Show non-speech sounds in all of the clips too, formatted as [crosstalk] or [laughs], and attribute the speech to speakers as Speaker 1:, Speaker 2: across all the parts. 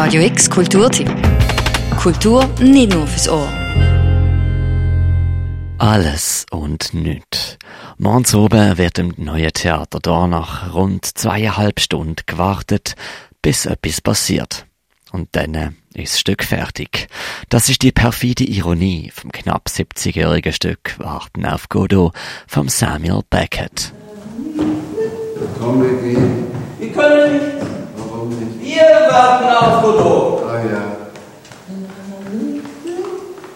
Speaker 1: Radio X Kulturtipp. Kultur nicht nur fürs Ohr.
Speaker 2: Alles und nichts. Morgens oben wird im neuen Theater Dornach rund zweieinhalb Stunden gewartet, bis etwas passiert. Und dann ist das Stück fertig. Das ist die perfide Ironie vom knapp 70-jährigen Stück Warten auf Godot von Samuel Beckett.
Speaker 3: Komm mit ihm.
Speaker 4: Wir warten auf Godot.
Speaker 3: Ah ja.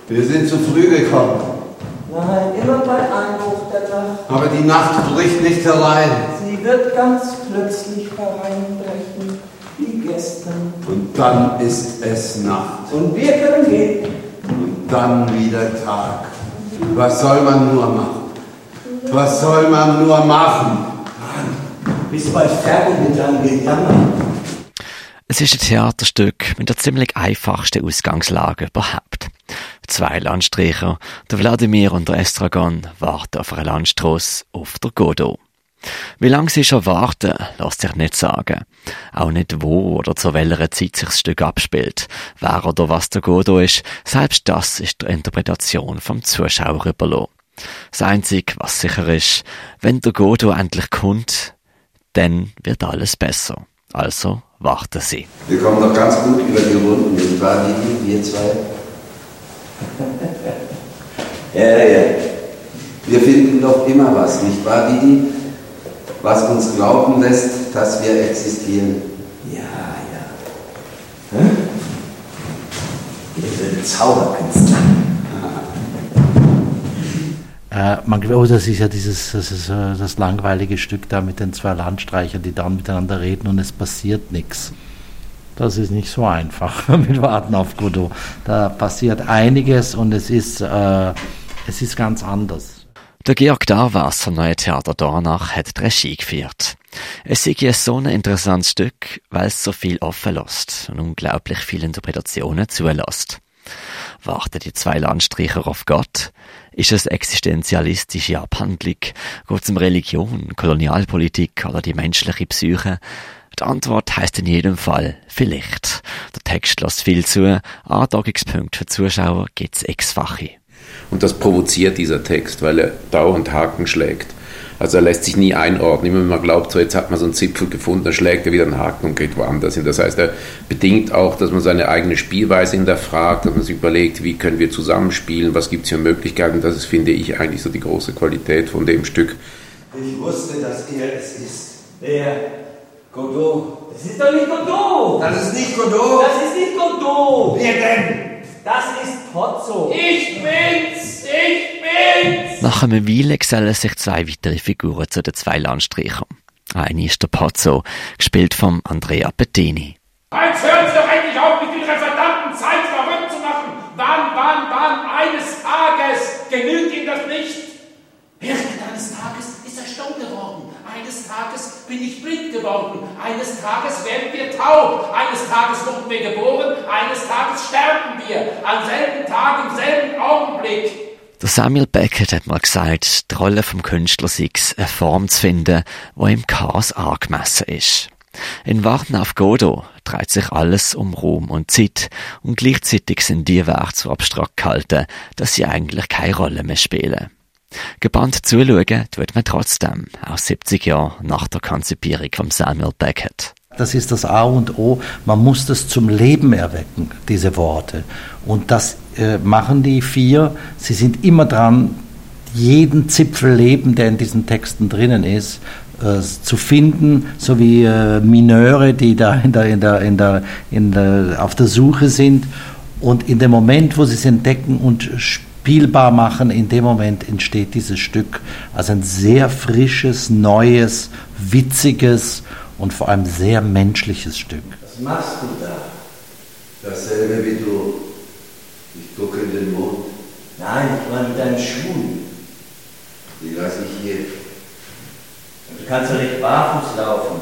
Speaker 3: Wir sind zu früh gekommen.
Speaker 4: Nein, immer bei Einbruch der Nacht.
Speaker 3: Aber die Nacht bricht nicht herein.
Speaker 4: Sie wird ganz plötzlich hereinbrechen, wie gestern.
Speaker 3: Und dann ist es Nacht.
Speaker 4: Und wir können gehen.
Speaker 3: Und dann wieder Tag. Was soll man nur machen? Was soll man nur machen?
Speaker 4: Bist bald fertig mit deinem Gejammer.
Speaker 2: Es ist ein Theaterstück mit der ziemlich einfachsten Ausgangslage überhaupt. Zwei Landstreicher, der Wladimir und der Estragon, warten auf einer Landstrasse auf der Godot. Wie lange sie schon warten, lässt sich nicht sagen. Auch nicht wo oder zu welcher Zeit sich das Stück abspielt. Wer oder was der Godot ist, selbst das ist der Interpretation vom Zuschauer überlassen. Das Einzige, was sicher ist, wenn der Godot endlich kommt, dann wird alles besser. Also warten Sie.
Speaker 3: Wir kommen doch ganz gut über die Runden, nicht wahr, Didi, wir zwei? [laughs]
Speaker 4: Ja, ja.
Speaker 3: Wir finden doch immer was, nicht wahr, Didi? Was uns glauben lässt, dass wir existieren.
Speaker 4: Ja, ja. Hm? Ihr sind Zauberkünstler.
Speaker 5: Äh, man, oh, das ist ja dieses, das, ist, äh, das langweilige Stück da mit den zwei Landstreichern, die dann miteinander reden und es passiert nichts. Das ist nicht so einfach [laughs] mit Warten auf Godot. Da passiert einiges und es ist, äh, es ist ganz anders.
Speaker 2: Der Georg Darwas vom Neuen Theater Dornach hat die Regie geführt. Es ist ein so ein interessantes Stück, weil es so viel offen lässt und unglaublich viele Interpretationen zulässt. Warten die zwei Landstreicher auf Gott? Ist es existenzialistische Abhandlung? Geht es um Religion, Kolonialpolitik oder die menschliche Psyche? Die Antwort heißt in jedem Fall vielleicht. Der Text lässt viel zu, Antragungspunkte für Zuschauer gibt's x-fache.
Speaker 6: Und das provoziert dieser Text, weil er dauernd Haken schlägt. Also er lässt sich nie einordnen. Immer wenn man glaubt, so jetzt hat man so einen Zipfel gefunden, dann schlägt er wieder einen Haken und geht woanders hin. Das heißt, er bedingt auch, dass man seine eigene Spielweise hinterfragt, dass man sich überlegt, wie können wir zusammenspielen, was gibt es für Möglichkeiten. Das ist, finde ich, eigentlich so die große Qualität von dem Stück.
Speaker 4: Ich wusste, dass er es ist. Wer? Godot. Das ist doch nicht Godot.
Speaker 3: Das ist nicht Godot.
Speaker 4: Das ist nicht Godot.
Speaker 3: Wer denn?
Speaker 4: Das ist Pozzo. Ich bin's. Ich bin's.
Speaker 2: Nach einer Weile gesellen sich zwei weitere Figuren zu den zwei Landstreichern. Eine ist der Pozzo, gespielt von Andrea Bettini.
Speaker 7: Jetzt hören Sie doch endlich auf, mit Ihrer verdammten Zeit verrückt zu machen. Wann, wann, wann, eines Tages genügt Ihnen das nicht? Während eines Tages ist er stumm geworden. Eines Tages bin ich blind geworden. Eines Tages werden wir taub. Eines Tages wurden wir geboren. Eines Tages sterben wir. Am selben Tag, im selben Augenblick.
Speaker 2: Der Samuel Beckett hat mal gesagt, die Rolle vom Künstler sei es, eine Form zu finden, wo im Chaos angemessen ist. In Warten auf Godot dreht sich alles um Raum und Zeit und gleichzeitig sind die Werke so abstrakt gehalten, dass sie eigentlich keine Rolle mehr spielen. Gebannt zuschauen tut man trotzdem, auch 70 Jahre nach der Konzipierung von Samuel Beckett.
Speaker 5: Das ist das A und O. Man muss das zum Leben erwecken, diese Worte. Und das äh, machen die vier. Sie sind immer dran, jeden Zipfel Leben, der in diesen Texten drinnen ist, äh, zu finden, so wie äh, Mineure, die da in der, in der, in der, in der, auf der Suche sind. Und in dem Moment, wo sie es entdecken und spielbar machen, in dem Moment entsteht dieses Stück als ein sehr frisches, neues, witziges und vor allem sehr menschliches Stück.
Speaker 4: Was machst du da?
Speaker 3: Dasselbe wie du. Ich gucke in den Mond.
Speaker 4: Nein, ich meine mit deinen Schuhen.
Speaker 3: Die lasse ich hier.
Speaker 4: Du kannst doch nicht barfuß laufen.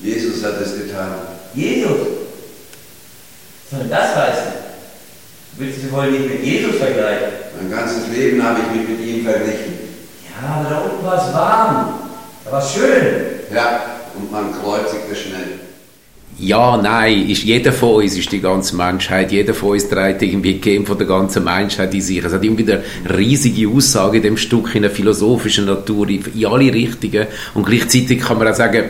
Speaker 3: Jesus hat es getan.
Speaker 4: Jesus. Was soll denn das heißen? Du willst dich wohl nicht mit Jesus vergleichen?
Speaker 3: Mein ganzes Leben habe ich mich mit ihm verglichen.
Speaker 4: Ja, aber da unten war es warm. Da war es schön.
Speaker 3: Ja, und man kreuzigte schnell.
Speaker 6: Ja, nein, ist, jeder von uns ist die ganze Menschheit, jeder von uns trägt irgendwie Gen von der ganzen Menschheit in sich. Es hat immer wieder riesige Aussagen in dem Stück, in der philosophischen Natur, in, alle Richtungen. Und gleichzeitig kann man auch sagen,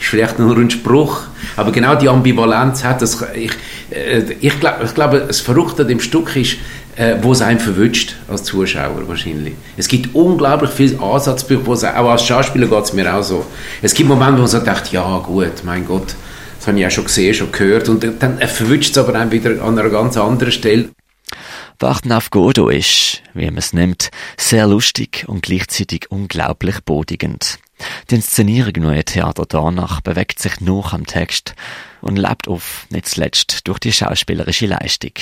Speaker 6: ist vielleicht nur ein Spruch, aber genau die Ambivalenz hat das. Ich, äh, ich, ich glaube, das Verrückte an dem Stück ist, äh, wo es einem verwünscht als Zuschauer wahrscheinlich. Es gibt unglaublich viele Ansatzpunkte, auch als Schauspieler geht es mir auch so. Es gibt Momente, wo man denkt, ja gut, mein Gott, das habe ich auch schon gesehen, schon gehört. Und dann verwünscht es aber dann wieder an einer ganz anderen Stelle.
Speaker 2: Warten auf Godot ist, wie man es nimmt, sehr lustig und gleichzeitig unglaublich bodigend. Die Inszenierung im neuen Theater danach bewegt sich nur am Text und lebt auf, nicht zuletzt, durch die schauspielerische Leistung.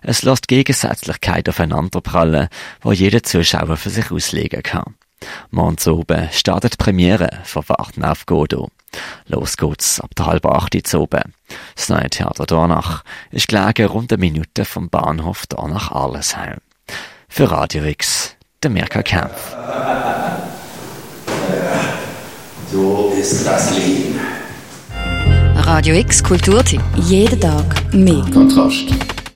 Speaker 2: Es lässt Gegensätzlichkeit aufeinanderprallen, wo jeder Zuschauer für sich auslegen kann. Morgens oben startet die Premiere von Warten auf Godot. Los geht's ab der halben acht Uhr oben. Das neue Theater Dornach ist gelegen rund eine Minute vom Bahnhof Dornach-Arlesheim. Für Radio X, der Mirka Kempf.
Speaker 3: So ist das Leben.
Speaker 1: Radio X Kulturtipp. Jeden Tag mehr.
Speaker 3: Kontrast.